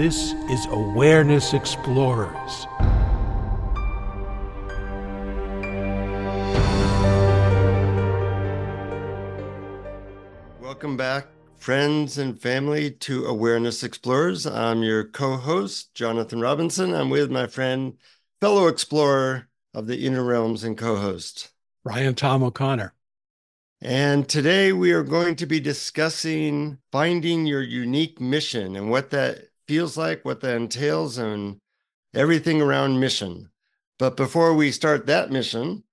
This is Awareness Explorers. Welcome back, friends and family, to Awareness Explorers. I'm your co host, Jonathan Robinson. I'm with my friend, fellow explorer of the inner realms and co host, Brian Tom O'Connor. And today we are going to be discussing finding your unique mission and what that feels like, what that entails, and everything around mission. But before we start that mission,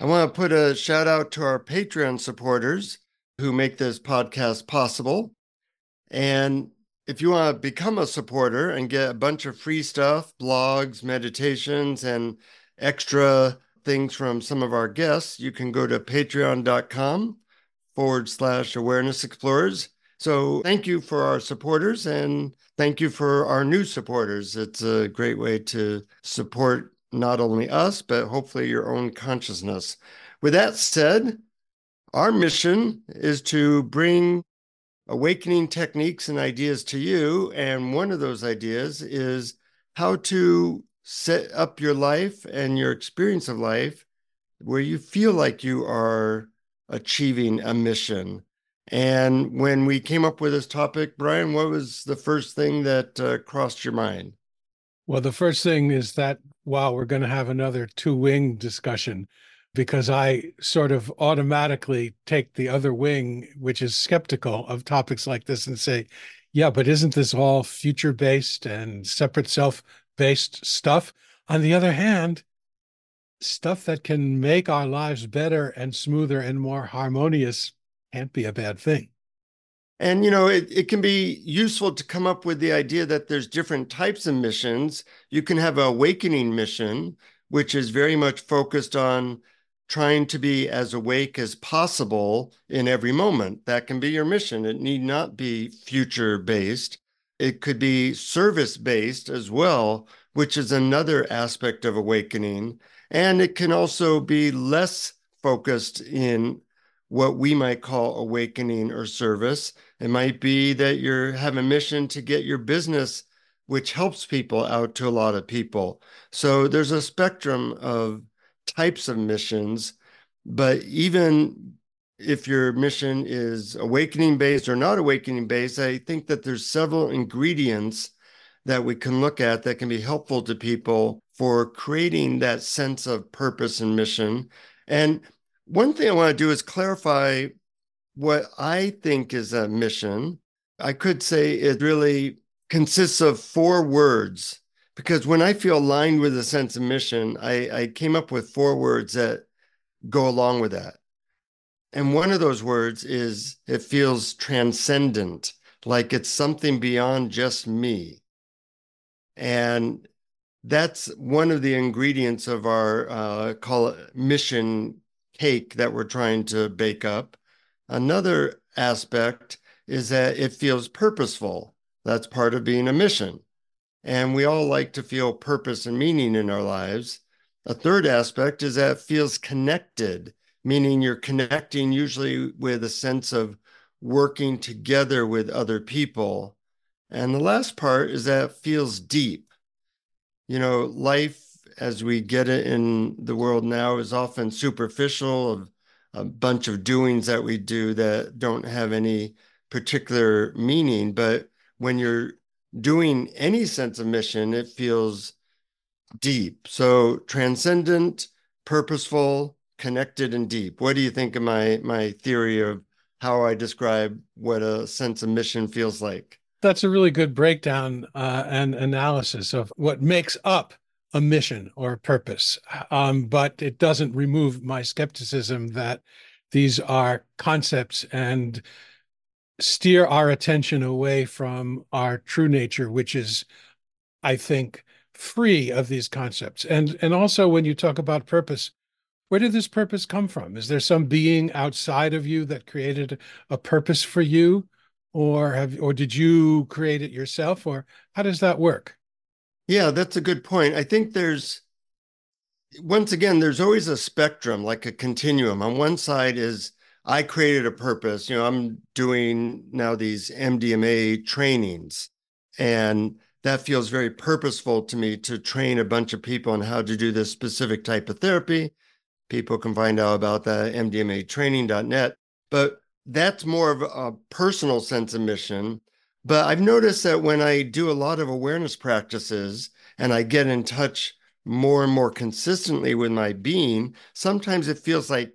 I want to put a shout out to our Patreon supporters who make this podcast possible. And if you want to become a supporter and get a bunch of free stuff, blogs, meditations, and extra things from some of our guests, you can go to patreon.com forward slash awareness explorers. So thank you for our supporters and thank you for our new supporters. It's a great way to support not only us, but hopefully your own consciousness. With that said, our mission is to bring awakening techniques and ideas to you. And one of those ideas is how to set up your life and your experience of life where you feel like you are achieving a mission. And when we came up with this topic, Brian, what was the first thing that uh, crossed your mind? Well, the first thing is that, wow, we're going to have another two wing discussion because I sort of automatically take the other wing, which is skeptical of topics like this, and say, yeah, but isn't this all future based and separate self based stuff. On the other hand, stuff that can make our lives better and smoother and more harmonious can't be a bad thing. And you know, it, it can be useful to come up with the idea that there's different types of missions. You can have an awakening mission, which is very much focused on trying to be as awake as possible in every moment. That can be your mission. It need not be future based. It could be service based as well, which is another aspect of awakening. And it can also be less focused in what we might call awakening or service. It might be that you have a mission to get your business, which helps people, out to a lot of people. So there's a spectrum of types of missions. But even if your mission is awakening based or not awakening based, I think that there's several ingredients that we can look at that can be helpful to people for creating that sense of purpose and mission. And one thing I want to do is clarify what I think is a mission. I could say it really consists of four words because when I feel aligned with a sense of mission, I, I came up with four words that go along with that. And one of those words is it feels transcendent, like it's something beyond just me. And that's one of the ingredients of our uh, call it mission cake that we're trying to bake up. Another aspect is that it feels purposeful. That's part of being a mission. And we all like to feel purpose and meaning in our lives. A third aspect is that feels connected meaning you're connecting usually with a sense of working together with other people. And the last part is that feels deep. You know, life as we get it in the world now is often superficial of a bunch of doings that we do that don't have any particular meaning. But when you're doing any sense of mission, it feels deep. So transcendent, purposeful, connected and deep. What do you think of my my theory of how I describe what a sense of mission feels like? That's a really good breakdown uh, and analysis of what makes up a mission or a purpose. Um, but it doesn't remove my skepticism that these are concepts and steer our attention away from our true nature, which is, I think, free of these concepts. And and also when you talk about purpose, where did this purpose come from? Is there some being outside of you that created a purpose for you? Or have or did you create it yourself? Or how does that work? Yeah, that's a good point. I think there's once again, there's always a spectrum, like a continuum. On one side is I created a purpose. You know, I'm doing now these MDMA trainings, and that feels very purposeful to me to train a bunch of people on how to do this specific type of therapy. People can find out about that at mdmatraining.net. But that's more of a personal sense of mission. But I've noticed that when I do a lot of awareness practices and I get in touch more and more consistently with my being, sometimes it feels like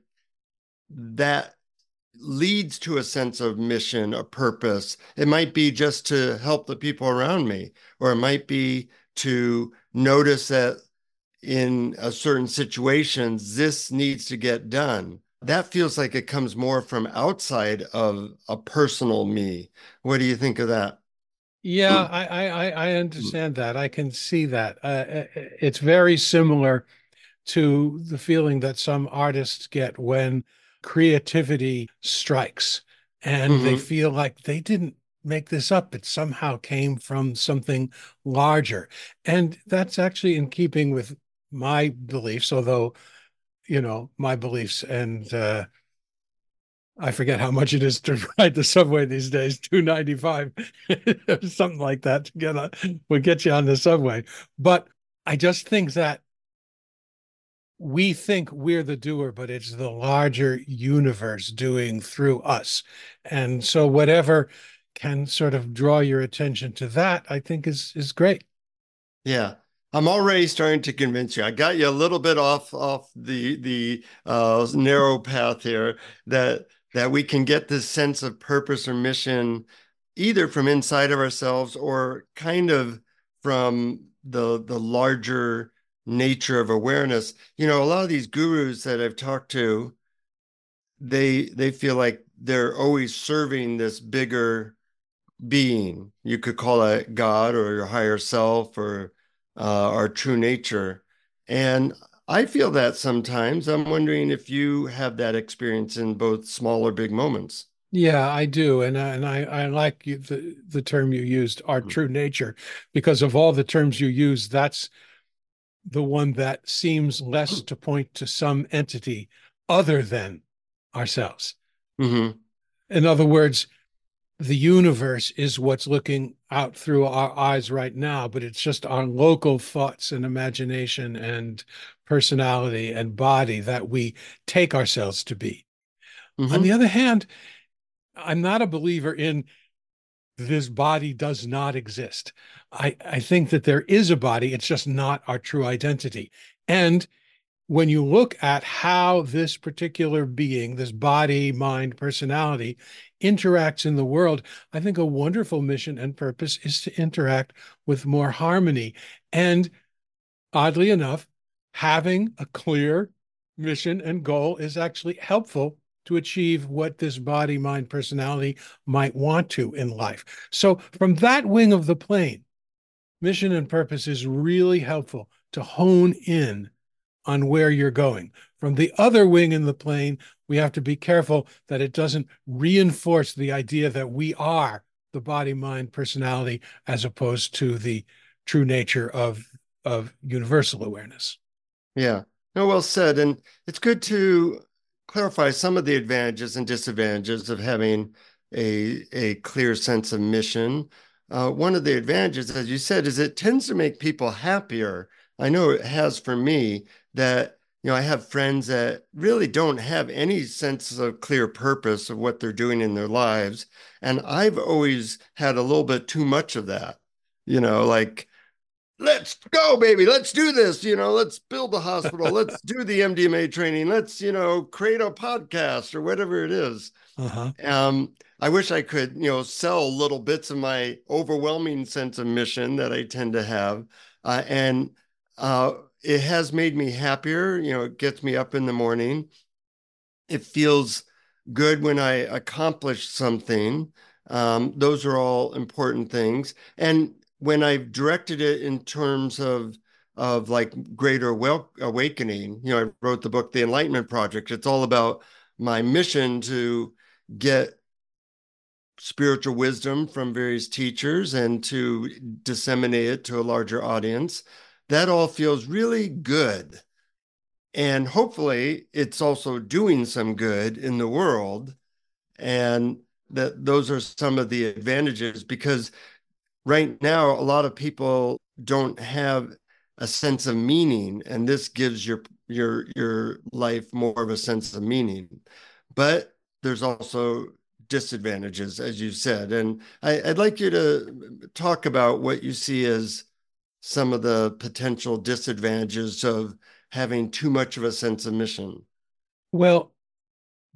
that leads to a sense of mission, a purpose. It might be just to help the people around me, or it might be to notice that in a certain situations, this needs to get done. That feels like it comes more from outside of a personal me. What do you think of that? Yeah, I I, I understand that. I can see that. Uh, uh, it's very similar to the feeling that some artists get when creativity strikes and mm-hmm. they feel like they didn't make this up. It somehow came from something larger. And that's actually in keeping with my beliefs, although, you know, my beliefs and uh, I forget how much it is to ride the subway these days, two ninety five, something like that to get on, would get you on the subway. But I just think that we think we're the doer, but it's the larger universe doing through us. And so whatever can sort of draw your attention to that, I think is is great. Yeah. I'm already starting to convince you. I got you a little bit off off the the uh, narrow path here that that we can get this sense of purpose or mission either from inside of ourselves or kind of from the the larger nature of awareness. You know, a lot of these gurus that I've talked to, they they feel like they're always serving this bigger being. You could call it God or your higher self or uh, our true nature. And I feel that sometimes. I'm wondering if you have that experience in both small or big moments. Yeah, I do, and and I I like you, the the term you used, our mm-hmm. true nature, because of all the terms you use, that's the one that seems less to point to some entity other than ourselves. Mm-hmm. In other words, the universe is what's looking out through our eyes right now, but it's just our local thoughts and imagination and personality and body that we take ourselves to be. Mm-hmm. On the other hand, I'm not a believer in this body does not exist. I, I think that there is a body, it's just not our true identity. And when you look at how this particular being, this body, mind, personality interacts in the world, I think a wonderful mission and purpose is to interact with more harmony. And oddly enough, having a clear mission and goal is actually helpful to achieve what this body, mind, personality might want to in life. So, from that wing of the plane, mission and purpose is really helpful to hone in on where you're going. From the other wing in the plane, we have to be careful that it doesn't reinforce the idea that we are the body, mind, personality, as opposed to the true nature of, of universal awareness. Yeah. No, well said. And it's good to clarify some of the advantages and disadvantages of having a, a clear sense of mission. Uh, one of the advantages, as you said, is it tends to make people happier. I know it has for me that you know I have friends that really don't have any sense of clear purpose of what they're doing in their lives, and I've always had a little bit too much of that. You know, like let's go, baby. Let's do this. You know, let's build a hospital. let's do the MDMA training. Let's, you know, create a podcast or whatever it is. Uh-huh. Um, I wish I could, you know, sell little bits of my overwhelming sense of mission that I tend to have. Uh, and uh, it has made me happier. You know, it gets me up in the morning. It feels good when I accomplish something. Um, those are all important things. And when I've directed it in terms of of like greater well awakening, you know, I wrote the book The Enlightenment Project. It's all about my mission to get spiritual wisdom from various teachers and to disseminate it to a larger audience. That all feels really good. And hopefully it's also doing some good in the world. And that those are some of the advantages because right now, a lot of people don't have a sense of meaning, and this gives your your your life more of a sense of meaning. But there's also disadvantages, as you said, and I, I'd like you to talk about what you see as some of the potential disadvantages of having too much of a sense of mission. Well,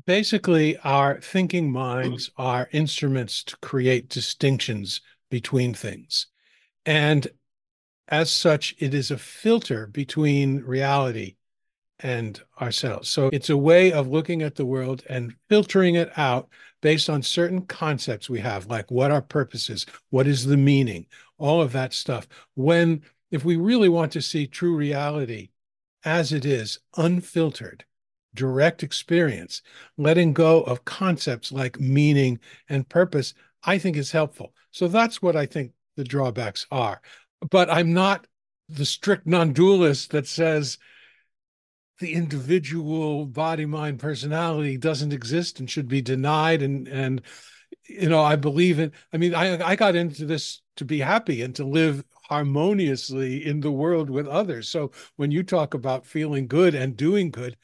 basically, our thinking mm-hmm. minds are instruments to create distinctions between things. And as such, it is a filter between reality and ourselves. So it's a way of looking at the world and filtering it out based on certain concepts we have, like what our purpose is, what is the meaning, all of that stuff. When, if we really want to see true reality as it is, unfiltered, direct experience, letting go of concepts like meaning and purpose, I think is helpful. So that's what I think the drawbacks are. But I'm not the strict non dualist that says the individual body, mind, personality doesn't exist and should be denied. And, and, you know, I believe in, I mean, I, I got into this to be happy and to live harmoniously in the world with others. So when you talk about feeling good and doing good,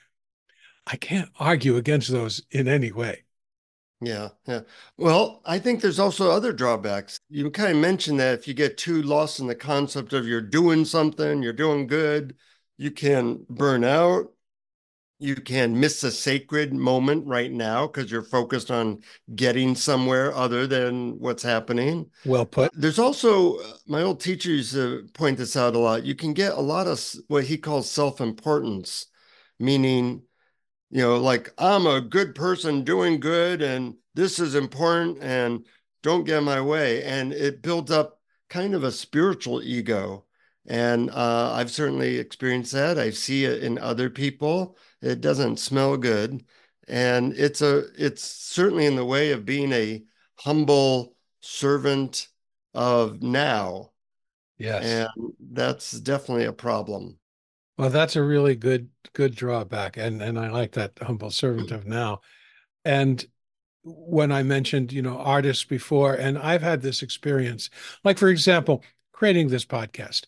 I can't argue against those in any way. Yeah, yeah. Well, I think there's also other drawbacks. You kind of mentioned that if you get too lost in the concept of you're doing something, you're doing good, you can burn out. You can miss a sacred moment right now because you're focused on getting somewhere other than what's happening. Well put. There's also, uh, my old teacher used to point this out a lot. You can get a lot of what he calls self importance, meaning, you know, like I'm a good person doing good and this is important and don't get in my way. And it builds up kind of a spiritual ego and uh, I've certainly experienced that. I see it in other people. It doesn't smell good, and it's a it's certainly in the way of being a humble servant of now. Yes, and that's definitely a problem. Well, that's a really good good drawback, and and I like that humble servant of now. And when I mentioned, you know, artists before, and I've had this experience, like for example, creating this podcast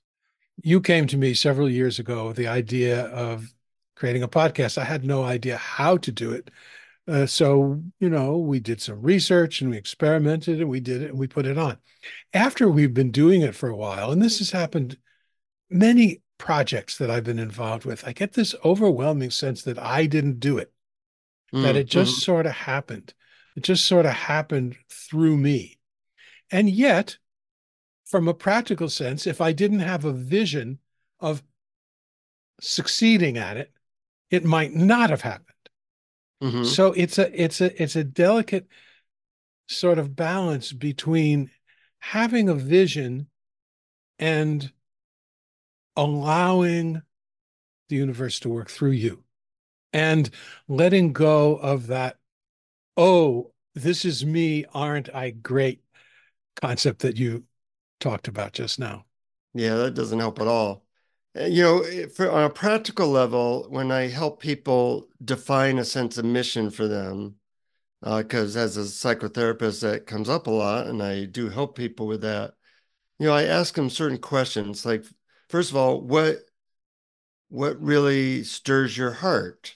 you came to me several years ago with the idea of creating a podcast. I had no idea how to do it. Uh, so, you know, we did some research and we experimented and we did it and we put it on. After we've been doing it for a while, and this has happened many projects that I've been involved with, I get this overwhelming sense that I didn't do it, mm, that it just mm-hmm. sort of happened. It just sort of happened through me. And yet, from a practical sense, if I didn't have a vision of succeeding at it, it might not have happened. Mm-hmm. So it's a it's a it's a delicate sort of balance between having a vision and allowing the universe to work through you and letting go of that oh this is me aren't i great concept that you talked about just now. Yeah, that doesn't help at all. Uh, you know, for, on a practical level, when I help people define a sense of mission for them, because uh, as a psychotherapist, that comes up a lot, and I do help people with that. You know, I ask them certain questions, like first of all, what what really stirs your heart?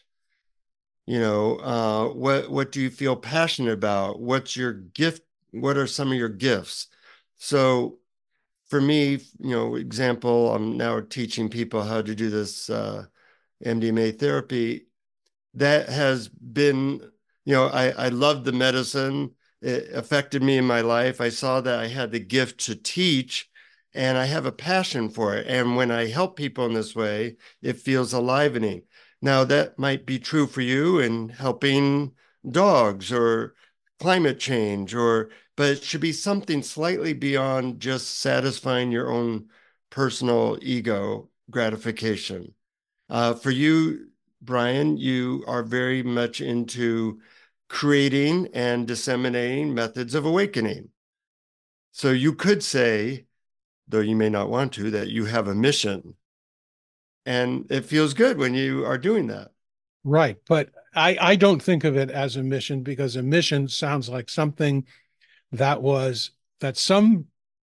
You know, uh, what what do you feel passionate about? What's your gift? What are some of your gifts? So for me, you know, example, I'm now teaching people how to do this uh, MDMA therapy. That has been, you know, I, I loved the medicine. It affected me in my life. I saw that I had the gift to teach and I have a passion for it. And when I help people in this way, it feels alivening. Now, that might be true for you in helping dogs or climate change or but it should be something slightly beyond just satisfying your own personal ego gratification. Uh, for you, Brian, you are very much into creating and disseminating methods of awakening. So you could say, though you may not want to, that you have a mission. And it feels good when you are doing that. Right. But I, I don't think of it as a mission because a mission sounds like something that was that some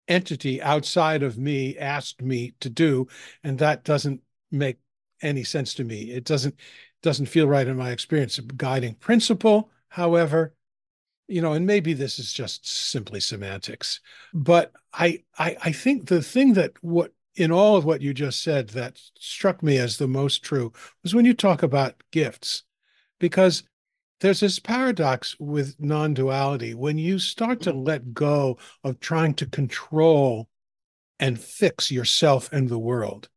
entity outside of me asked me to do and that doesn't make any sense to me. It doesn't doesn't feel right in my experience a guiding principle however you know and maybe this is just simply semantics but i i, I think the thing that what in all of what you just said that struck me as the most true was when you talk about gifts because there's this paradox with non duality. When you start to let go of trying to control and fix yourself and the world,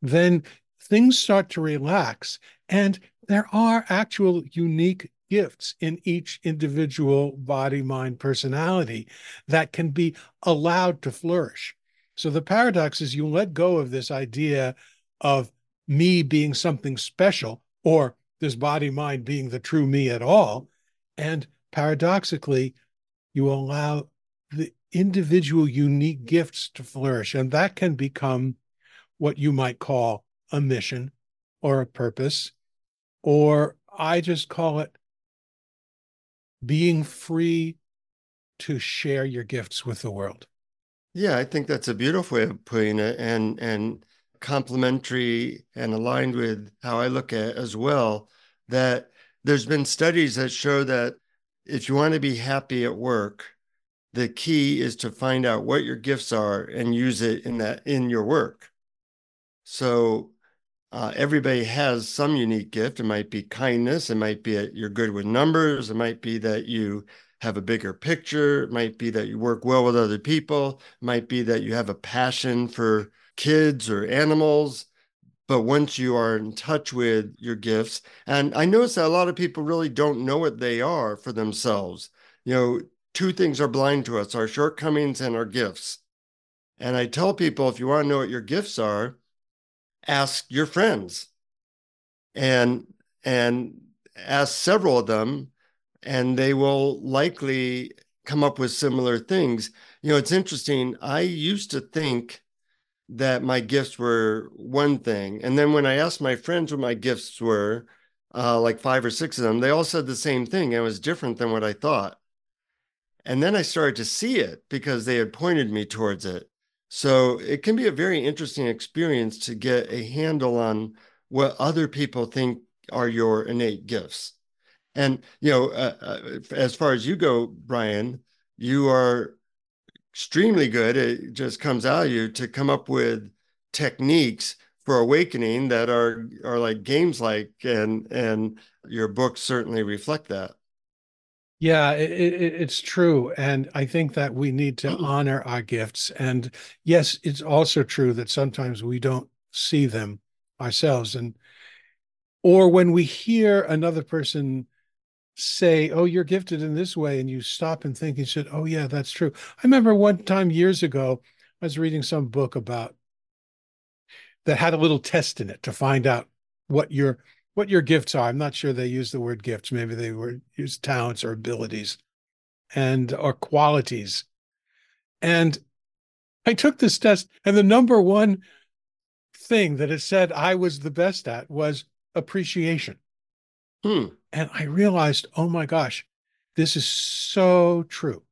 then things start to relax. And there are actual unique gifts in each individual body, mind, personality that can be allowed to flourish. So the paradox is you let go of this idea of me being something special or this body mind being the true me at all. And paradoxically, you allow the individual unique gifts to flourish. And that can become what you might call a mission or a purpose, or I just call it being free to share your gifts with the world. Yeah, I think that's a beautiful way of putting it. And and complementary and aligned with how I look at as well that there's been studies that show that if you want to be happy at work, the key is to find out what your gifts are and use it in that in your work. So uh, everybody has some unique gift. It might be kindness. It might be that you're good with numbers. It might be that you have a bigger picture. It might be that you work well with other people. It might be that you have a passion for kids or animals. But once you are in touch with your gifts, and I notice that a lot of people really don't know what they are for themselves. You know, two things are blind to us our shortcomings and our gifts. And I tell people if you want to know what your gifts are, ask your friends and and ask several of them and they will likely come up with similar things you know it's interesting i used to think that my gifts were one thing. And then when I asked my friends what my gifts were, uh, like five or six of them, they all said the same thing. It was different than what I thought. And then I started to see it because they had pointed me towards it. So it can be a very interesting experience to get a handle on what other people think are your innate gifts. And, you know, uh, uh, as far as you go, Brian, you are extremely good. It just comes out of you to come up with techniques for awakening that are are like games like and and your books certainly reflect that. Yeah it, it, it's true. And i think that we need to honor our gifts. And yes it's also true that sometimes we don't see them ourselves. And or when we hear another person say, "Oh, you're gifted in this way," and you stop and think and said, "Oh, yeah, that's true." I remember one time years ago, I was reading some book about that had a little test in it to find out what your what your gifts are. I'm not sure they use the word gifts. Maybe they were use talents or abilities and or qualities. And I took this test, and the number one thing that it said I was the best at was appreciation. Hmm. And I realized, oh my gosh, this is so true.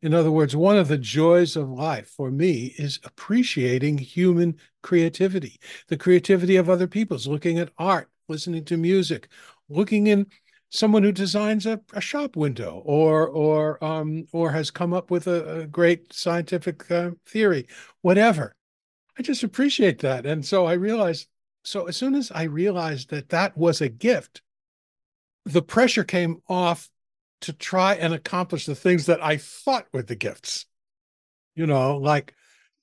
In other words, one of the joys of life for me is appreciating human creativity, the creativity of other people's, looking at art, listening to music, looking in someone who designs a, a shop window or or um, or has come up with a, a great scientific uh, theory, whatever. I just appreciate that, and so I realized. So as soon as I realized that that was a gift, the pressure came off to try and accomplish the things that I thought were the gifts. You know, like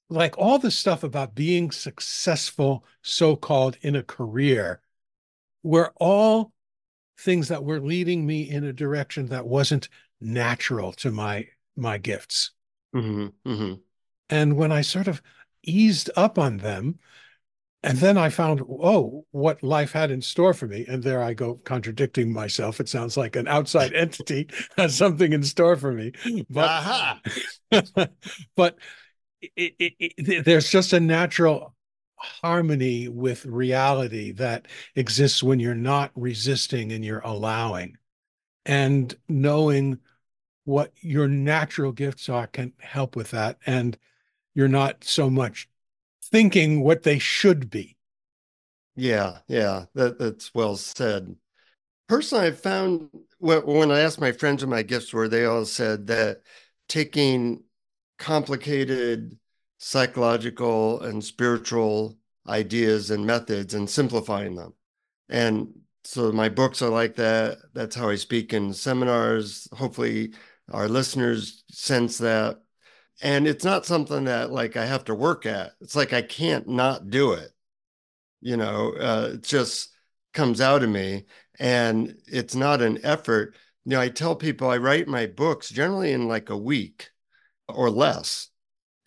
like all the stuff about being successful, so-called in a career, were all things that were leading me in a direction that wasn't natural to my my gifts. Mm-hmm, mm-hmm. And when I sort of eased up on them, and then I found, oh, what life had in store for me. And there I go contradicting myself. It sounds like an outside entity has something in store for me. But, but it, it, it, there's just a natural harmony with reality that exists when you're not resisting and you're allowing. And knowing what your natural gifts are can help with that. And you're not so much thinking what they should be. Yeah, yeah, that, that's well said. Personally, I found when I asked my friends what my gifts were, they all said that taking complicated psychological and spiritual ideas and methods and simplifying them. And so my books are like that. That's how I speak in seminars. Hopefully, our listeners sense that. And it's not something that like I have to work at. It's like I can't not do it. You know, uh, it just comes out of me, and it's not an effort. You know, I tell people I write my books generally in like a week or less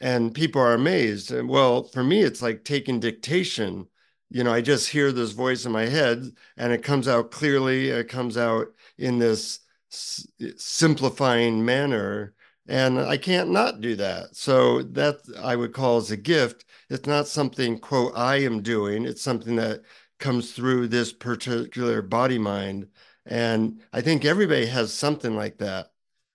and people are amazed. Well, for me, it's like taking dictation. You know, I just hear this voice in my head and it comes out clearly. It comes out in this s- simplifying manner. And I can't not do that. So that I would call as a gift. It's not something, quote, I am doing. It's something that comes through this particular body mind. And I think everybody has something like that.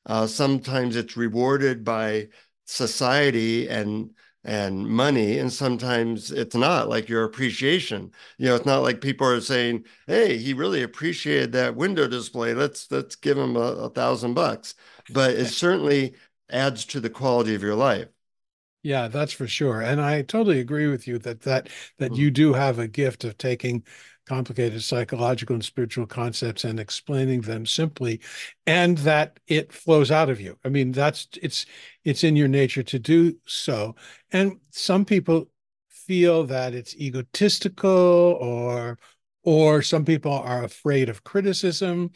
Uh, sometimes it's rewarded by society and and money and sometimes it's not like your appreciation you know it's not like people are saying hey he really appreciated that window display let's let's give him a, a thousand bucks but it's certainly adds to the quality of your life. Yeah that's for sure. And i totally agree with you that that that mm-hmm. you do have a gift of taking complicated psychological and spiritual concepts and explaining them simply and that it flows out of you. I mean that's it's it's in your nature to do so. And some people feel that it's egotistical or or some people are afraid of criticism.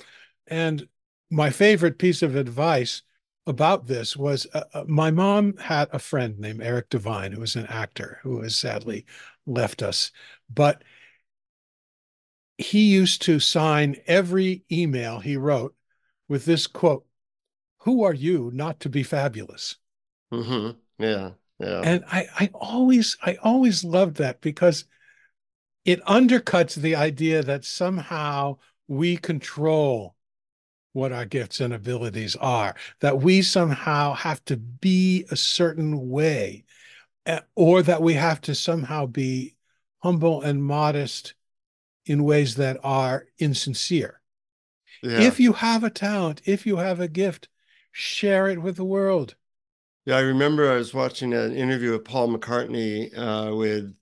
And my favorite piece of advice about this was uh, uh my mom had a friend named Eric Devine, who was an actor who has sadly left us. But he used to sign every email he wrote with this quote Who are you not to be fabulous? Mm-hmm. Yeah. Yeah. And I, I always, I always loved that because it undercuts the idea that somehow we control what our gifts and abilities are, that we somehow have to be a certain way, eh, or that we have to somehow be humble and modest in ways that are insincere. Yeah. If you have a talent, if you have a gift, share it with the world. Yeah, I remember I was watching an interview with Paul McCartney uh, with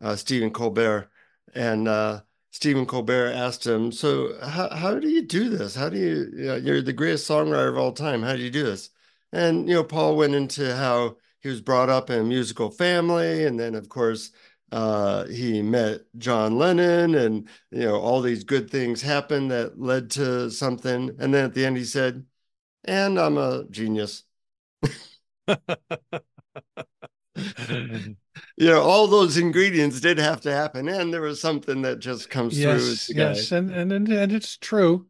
uh, Stephen Colbert, and uh, Stephen Colbert asked him, "So, how, how do you do this? How do you, you know, you're the greatest songwriter of all time. How do you do this?" And you know, Paul went into how he was brought up in a musical family, and then, of course, uh, he met John Lennon, and you know all these good things happened that led to something. And then at the end, he said, "And I'm a genius." you know, all those ingredients did have to happen, and there was something that just comes yes, through. Yes, and, and and and it's true,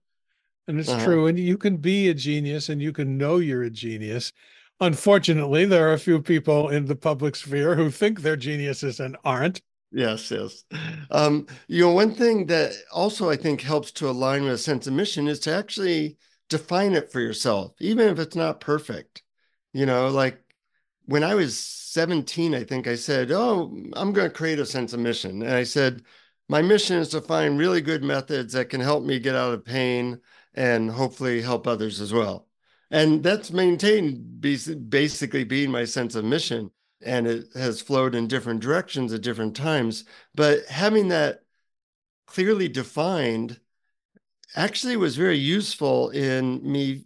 and it's uh-huh. true, and you can be a genius, and you can know you're a genius, Unfortunately, there are a few people in the public sphere who think they're geniuses and aren't. Yes, yes. Um, you know, one thing that also I think helps to align with a sense of mission is to actually define it for yourself, even if it's not perfect. You know, like when I was 17, I think I said, Oh, I'm going to create a sense of mission. And I said, My mission is to find really good methods that can help me get out of pain and hopefully help others as well and that's maintained basically being my sense of mission and it has flowed in different directions at different times but having that clearly defined actually was very useful in me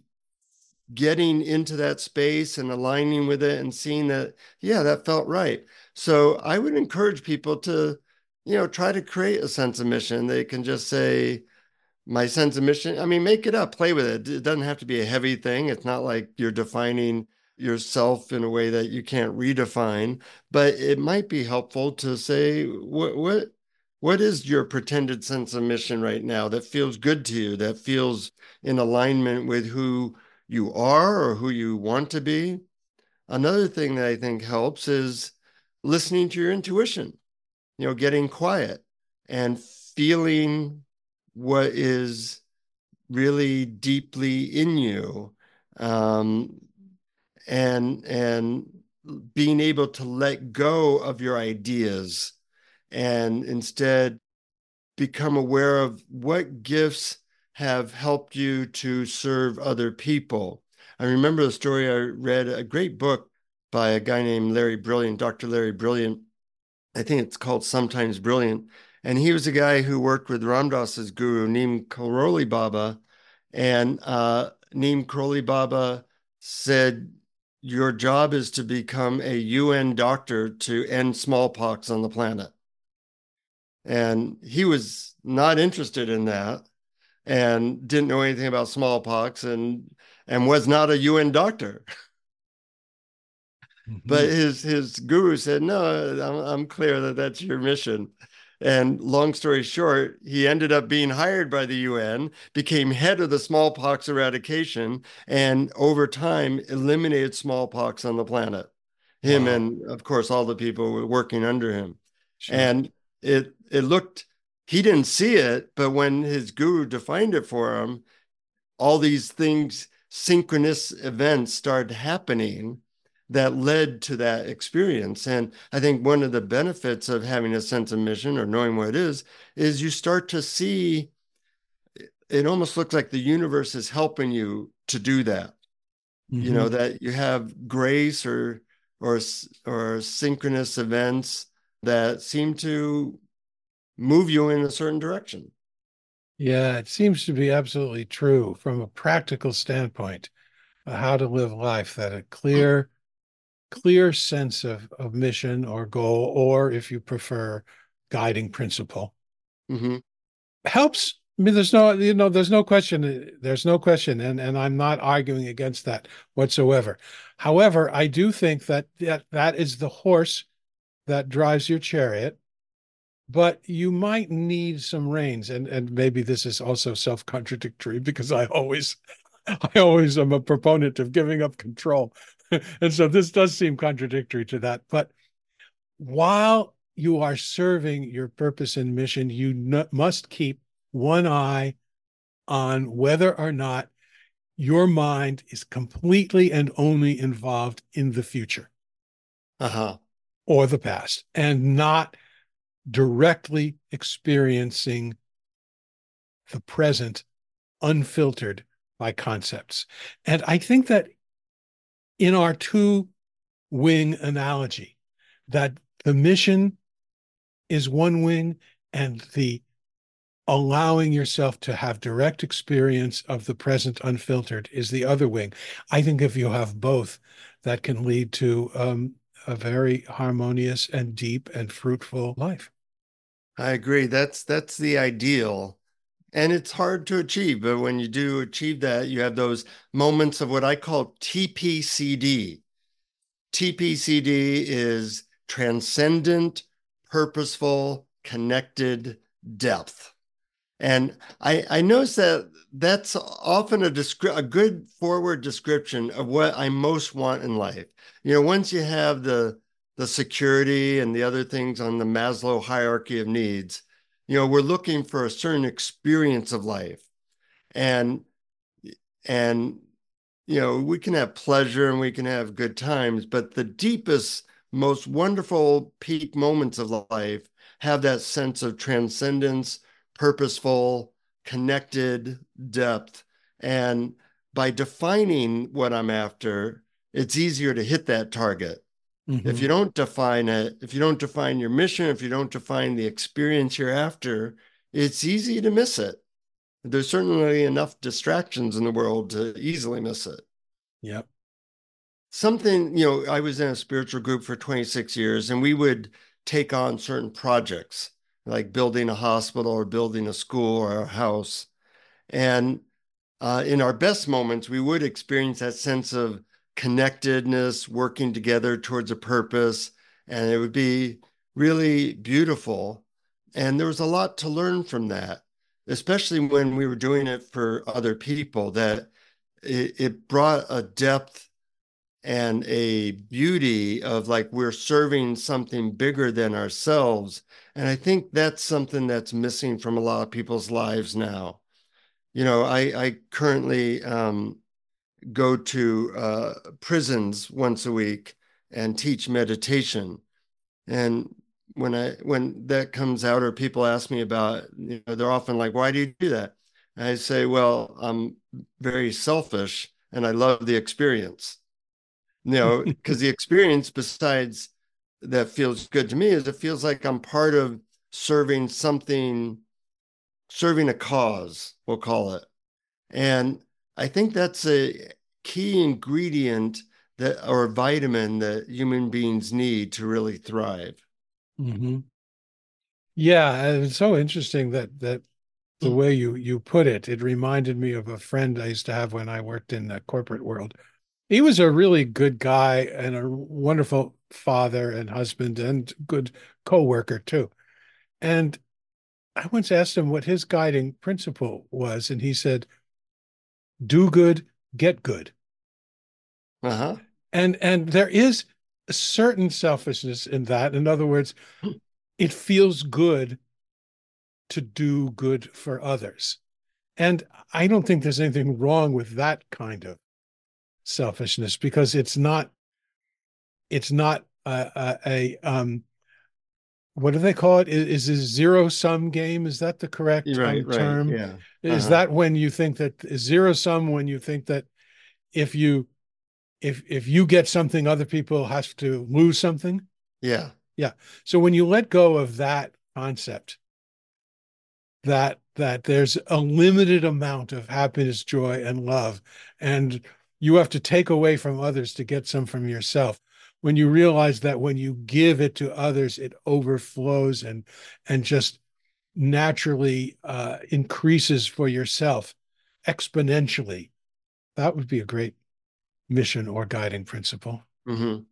getting into that space and aligning with it and seeing that yeah that felt right so i would encourage people to you know try to create a sense of mission they can just say my sense of mission. I mean, make it up, play with it. It doesn't have to be a heavy thing. It's not like you're defining yourself in a way that you can't redefine, but it might be helpful to say what what what is your pretended sense of mission right now that feels good to you, that feels in alignment with who you are or who you want to be. Another thing that I think helps is listening to your intuition, you know, getting quiet and feeling what is really deeply in you um, and and being able to let go of your ideas and instead become aware of what gifts have helped you to serve other people. I remember the story I read a great book by a guy named Larry Brilliant, Dr. Larry Brilliant. I think it's called Sometimes Brilliant. And he was a guy who worked with Ram Dass's guru, Neem Karoli Baba. And uh, Neem Karoli Baba said, Your job is to become a UN doctor to end smallpox on the planet. And he was not interested in that and didn't know anything about smallpox and and was not a UN doctor. but mm-hmm. his his guru said, "No, I'm, I'm clear that that's your mission." And long story short, he ended up being hired by the UN, became head of the smallpox eradication, and over time eliminated smallpox on the planet. Him wow. and of course all the people working under him. Sure. And it it looked he didn't see it, but when his guru defined it for him, all these things, synchronous events started happening that led to that experience. And I think one of the benefits of having a sense of mission or knowing what it is, is you start to see it almost looks like the universe is helping you to do that. Mm-hmm. You know, mm-hmm. that you have grace or or or synchronous events that seem to move you in a certain direction. Yeah, it seems to be absolutely true from a practical standpoint, how to live life, that a clear clear sense of, of mission or goal, or if you prefer, guiding principle. Mm-hmm. Helps. I mean, there's no, you know, there's no question. There's no question, and and I'm not arguing against that whatsoever. However, I do think that that, that is the horse that drives your chariot, but you might need some reins, and and maybe this is also self contradictory because I always I always am a proponent of giving up control. and so this does seem contradictory to that. But while you are serving your purpose and mission, you n- must keep one eye on whether or not your mind is completely and only involved in the future uh-huh. or the past and not directly experiencing the present unfiltered by concepts. And I think that in our two wing analogy, that the mission is one wing and the allowing yourself to have direct experience of the present unfiltered is the other wing. I think if you have both, that can lead to um, a very harmonious and deep and fruitful life. I agree. That's that's the ideal and it's hard to achieve but when you do achieve that you have those moments of what i call tpcd tpcd is transcendent purposeful connected depth and i i notice that that's often a descri- a good forward description of what i most want in life. You know once you have the the security and the other things on the maslow hierarchy of needs you know we're looking for a certain experience of life. And and you know we can have pleasure and we can have good times but the deepest most wonderful peak moments of life have that sense of transcendence purposeful connected depth and by defining what i'm after it's easier to hit that target Mm-hmm. If you don't define it, if you don't define your mission, if you don't define the experience you're after, it's easy to miss it. There's certainly enough distractions in the world to easily miss it. Yep. Something, you know, I was in a spiritual group for 26 years and we would take on certain projects like building a hospital or building a school or a house. And uh, in our best moments, we would experience that sense of connectedness, working together towards a purpose. And it would be really beautiful. And there was a lot to learn from that, especially when we were doing it for other people, that it, it brought a depth and a beauty of like we're serving something bigger than ourselves. And I think that's something that's missing from a lot of people's lives now. You know, I, I currently um, go to uh, prisons once a week and teach meditation. And when I when that comes out or people ask me about, you know, they're often like, "Why do you do that?" And I say, "Well, I'm very selfish and I love the experience." You know, because the experience, besides that feels good to me, is it feels like I'm part of serving something, serving a cause, we'll call it. And I think that's a key ingredient that or vitamin that human beings need to really thrive. Mm-hmm. Yeah, it's so interesting that that the way you you put it, it reminded me of a friend I used to have when I worked in the corporate world. He was a really good guy and a wonderful father and husband and good co-worker too. And I once asked him what his guiding principle was, and he said, "Do good, get good." Uh-huh. And and there is a certain selfishness in that. In other words, it feels good to do good for others. And I don't think there's anything wrong with that kind of selfishness because it's not it's not a, a, a um what do they call it? Is, is a zero sum game? Is that the correct right, um, term? Right, yeah uh-huh. is that when you think that is zero sum when you think that if you if if you get something other people have to lose something? Yeah. Yeah. So when you let go of that concept that that there's a limited amount of happiness joy and love and you have to take away from others to get some from yourself when you realize that when you give it to others it overflows and and just naturally uh, increases for yourself exponentially that would be a great mission or guiding principle. Mm-hmm.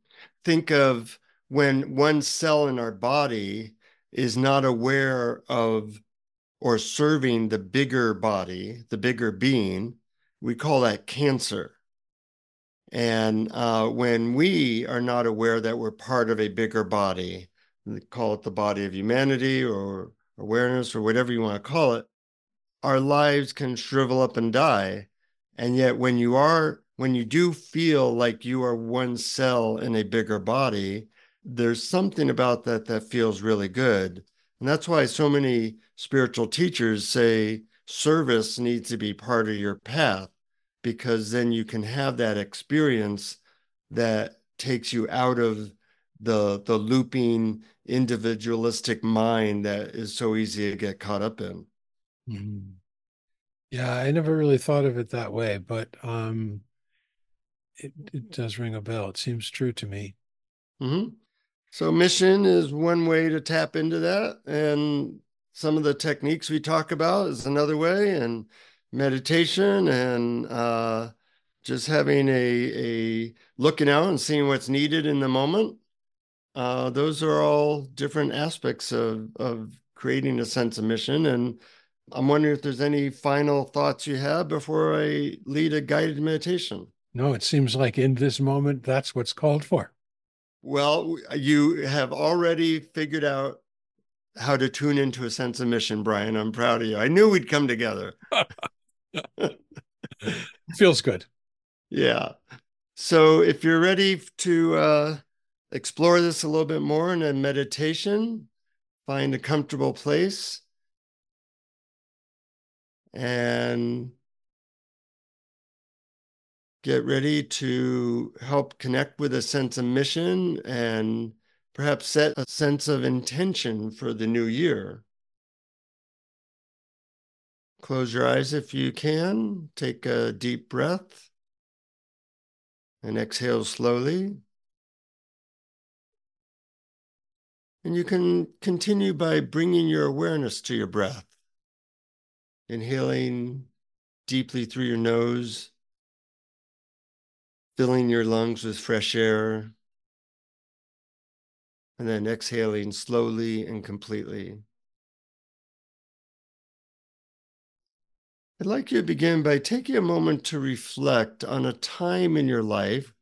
Think of when one cell in our body is not aware of or serving the bigger body, the bigger being, we call that cancer. And uh, when we are not aware that we're part of a bigger body, call it the body of humanity or awareness or whatever you want to call it, our lives can shrivel up and die. And yet, when you are when you do feel like you are one cell in a bigger body, there's something about that that feels really good. And that's why so many spiritual teachers say service needs to be part of your path, because then you can have that experience that takes you out of the the looping individualistic mind that is so easy to get caught up in. Mm-hmm. Yeah, I never really thought of it that way, but um it, it does ring a bell. It seems true to me. Mm-hmm. So, mission is one way to tap into that. And some of the techniques we talk about is another way, and meditation and uh, just having a, a looking out and seeing what's needed in the moment. Uh, those are all different aspects of, of creating a sense of mission. And I'm wondering if there's any final thoughts you have before I lead a guided meditation. No, it seems like in this moment, that's what's called for. Well, you have already figured out how to tune into a sense of mission, Brian. I'm proud of you. I knew we'd come together. Feels good. Yeah. So if you're ready to uh, explore this a little bit more in a meditation, find a comfortable place and get ready to help connect with a sense of mission and perhaps set a sense of intention for the new year. Close your eyes if you can. Take a deep breath and exhale slowly. And you can continue by bringing your awareness to your breath. Inhaling deeply through your nose filling your lungs with fresh air, and then exhaling slowly and completely. I'd like you to begin by taking a moment to reflect on a time in your life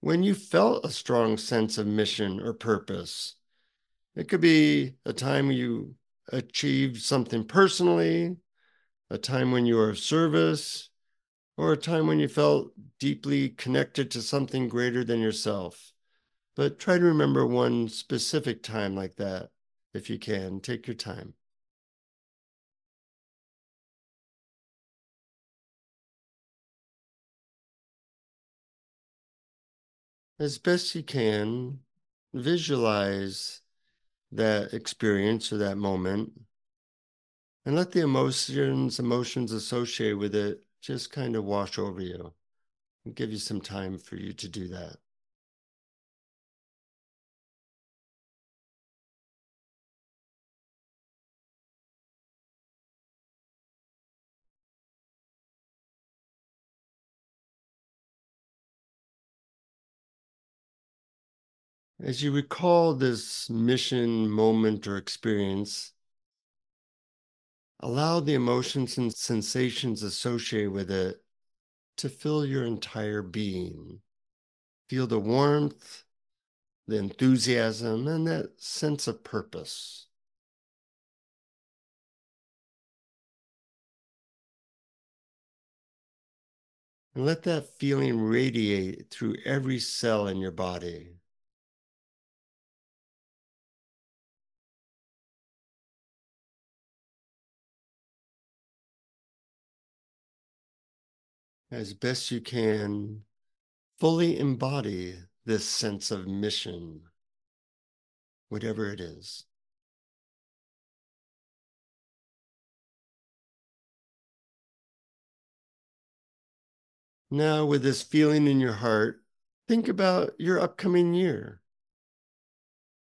when you felt a strong sense of mission or purpose. It could be a time you achieved something personally, a time when you were of service, or a time when you felt deeply connected to something greater than yourself. but try to remember one specific time like that if you can. Take your time. As best you can, visualize that experience or that moment and let the emotions emotions associated with it just kind of wash over you and give you some time for you to do that As you recall this mission, moment, or experience, allow the emotions and sensations associated with it to fill your entire being. Feel the warmth, the enthusiasm, and that sense of purpose. And let that feeling radiate through every cell in your body. As best you can, fully embody this sense of mission, whatever it is. Now, with this feeling in your heart, think about your upcoming year.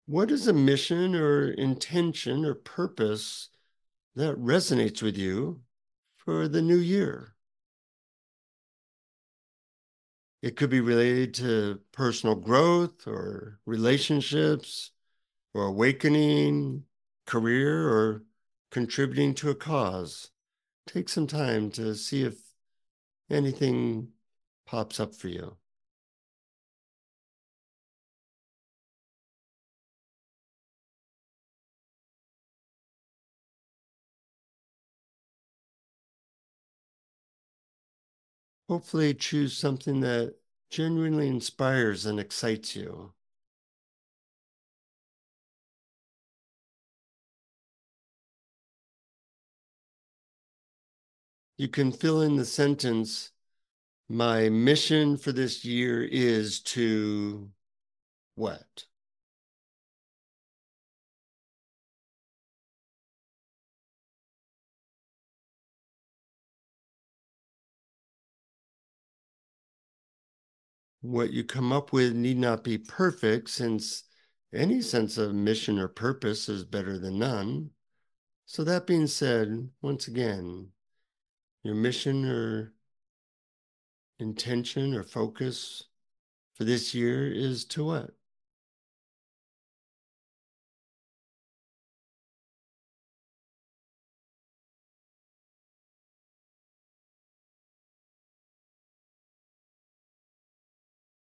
What is a mission or intention or purpose that resonates with you for the new year? It could be related to personal growth or relationships or awakening, career, or contributing to a cause. Take some time to see if anything pops up for you. Hopefully choose something that genuinely inspires and excites you. You can fill in the sentence, my mission for this year is to what? What you come up with need not be perfect, since any sense of mission or purpose is better than none. So, that being said, once again, your mission or intention or focus for this year is to what?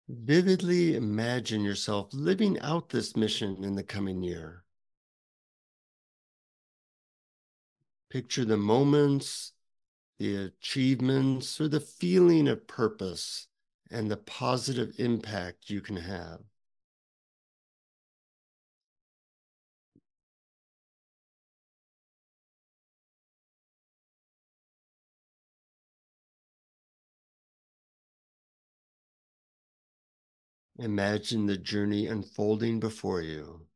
Vividly imagine yourself living out this mission in the coming year. Picture the moments, the achievements, or the feeling of purpose and the positive impact you can have. Imagine the journey unfolding before you.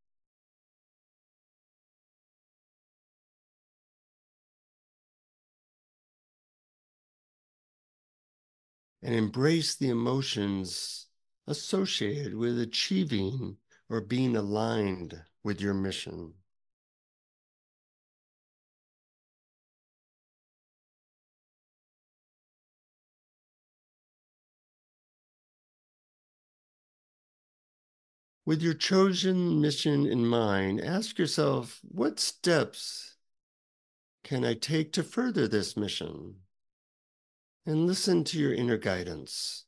And embrace the emotions associated with achieving or being aligned with your mission. With your chosen mission in mind, ask yourself what steps can I take to further this mission? And listen to your inner guidance.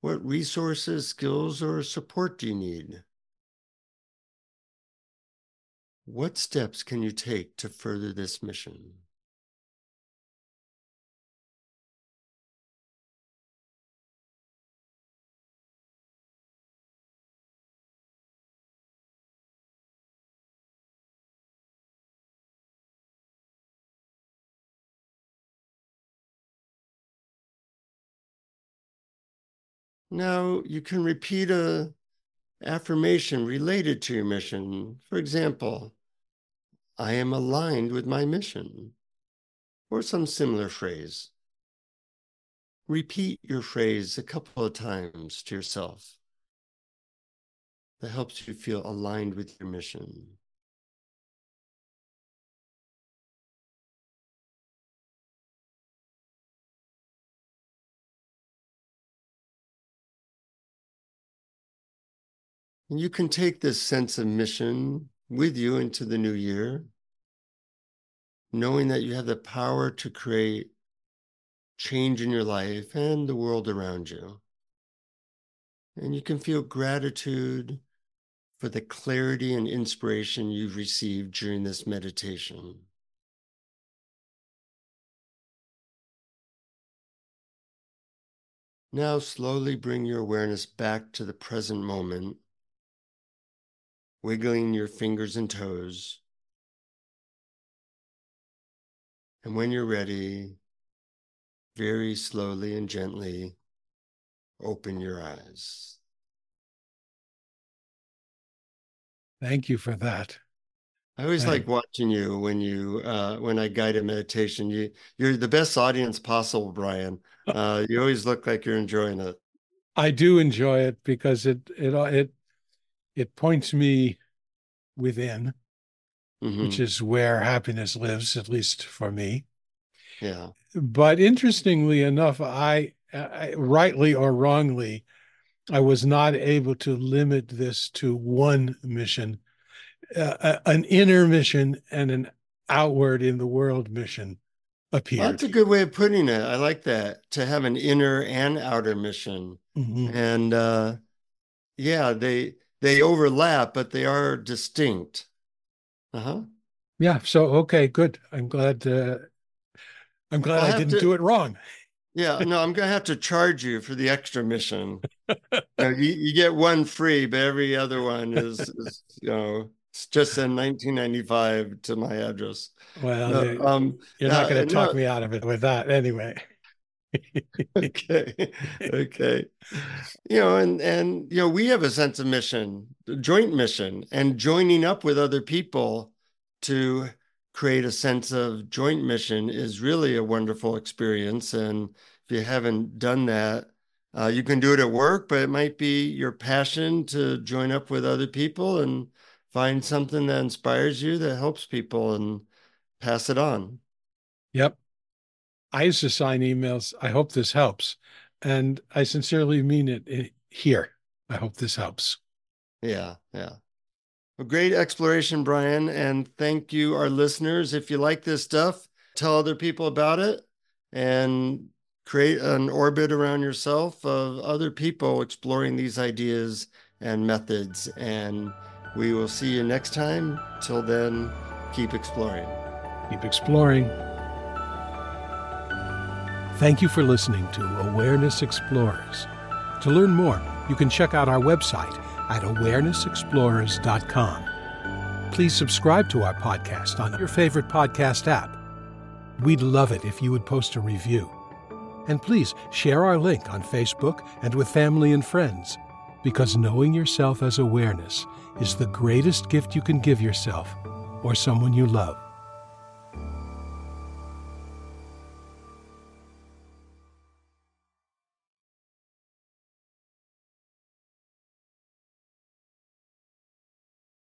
What resources, skills, or support do you need? What steps can you take to further this mission? Now you can repeat a affirmation related to your mission. For example, I am aligned with my mission, or some similar phrase. Repeat your phrase a couple of times to yourself. That helps you feel aligned with your mission. And you can take this sense of mission with you into the new year, knowing that you have the power to create change in your life and the world around you. And you can feel gratitude for the clarity and inspiration you've received during this meditation. Now, slowly bring your awareness back to the present moment wiggling your fingers and toes. And when you're ready, very slowly and gently open your eyes. Thank you for that. I always like watching you when you uh, when I guide a meditation. You you're the best audience possible, Brian. Uh, you always look like you're enjoying it. I do enjoy it because it it it it points me within, Mhm. which is where happiness lives, at least for me. Yeah. But interestingly enough, I, I rightly or wrongly, I was not able to limit this to one mission, uh, uh, an inner mission and an outward in the world mission Well, that's a good way of putting it. I like that to have an inner and outer mission. Mhm. and uh yeah they they overlap but they are distinct uh-huh Yeah. So okay, good. I'm glad. Uh, I'm glad I'll I didn't to- do it wrong. yeah no i'm gonna have to charge you for the extra mission Uh, you, you get one free but every other one is, is you know it's just in 1995 to my address Well, No, you- um you're not uh, going to talk no. me out of it with that anyway. okay okay you know and and you know we have a sense of mission joint mission and joining up with other people to create a sense of joint mission is really a wonderful experience and if you haven't done that uh, you can do it at work but it might be your passion to join up with other people and find something that inspires you that helps people and pass it on Yep. I used to sign emails. I hope this helps. And I sincerely mean it eh, here. I hope this helps. Yeah, yeah. Well, great exploration, Brian. And thank you, our listeners. If you like this stuff, tell other people about it and create an orbit around yourself of other people exploring these ideas and methods. And we will see you next time. Till then, keep exploring. Keep exploring. Thank you for listening to Awareness Explorers. To learn more, you can check out our website at awarenessexplorers.com. Please subscribe to our podcast on your favorite podcast app. We'd love it if you would post a review. And please share our link on Facebook and with family and friends, because knowing yourself as awareness is the greatest gift you can give yourself or someone you love.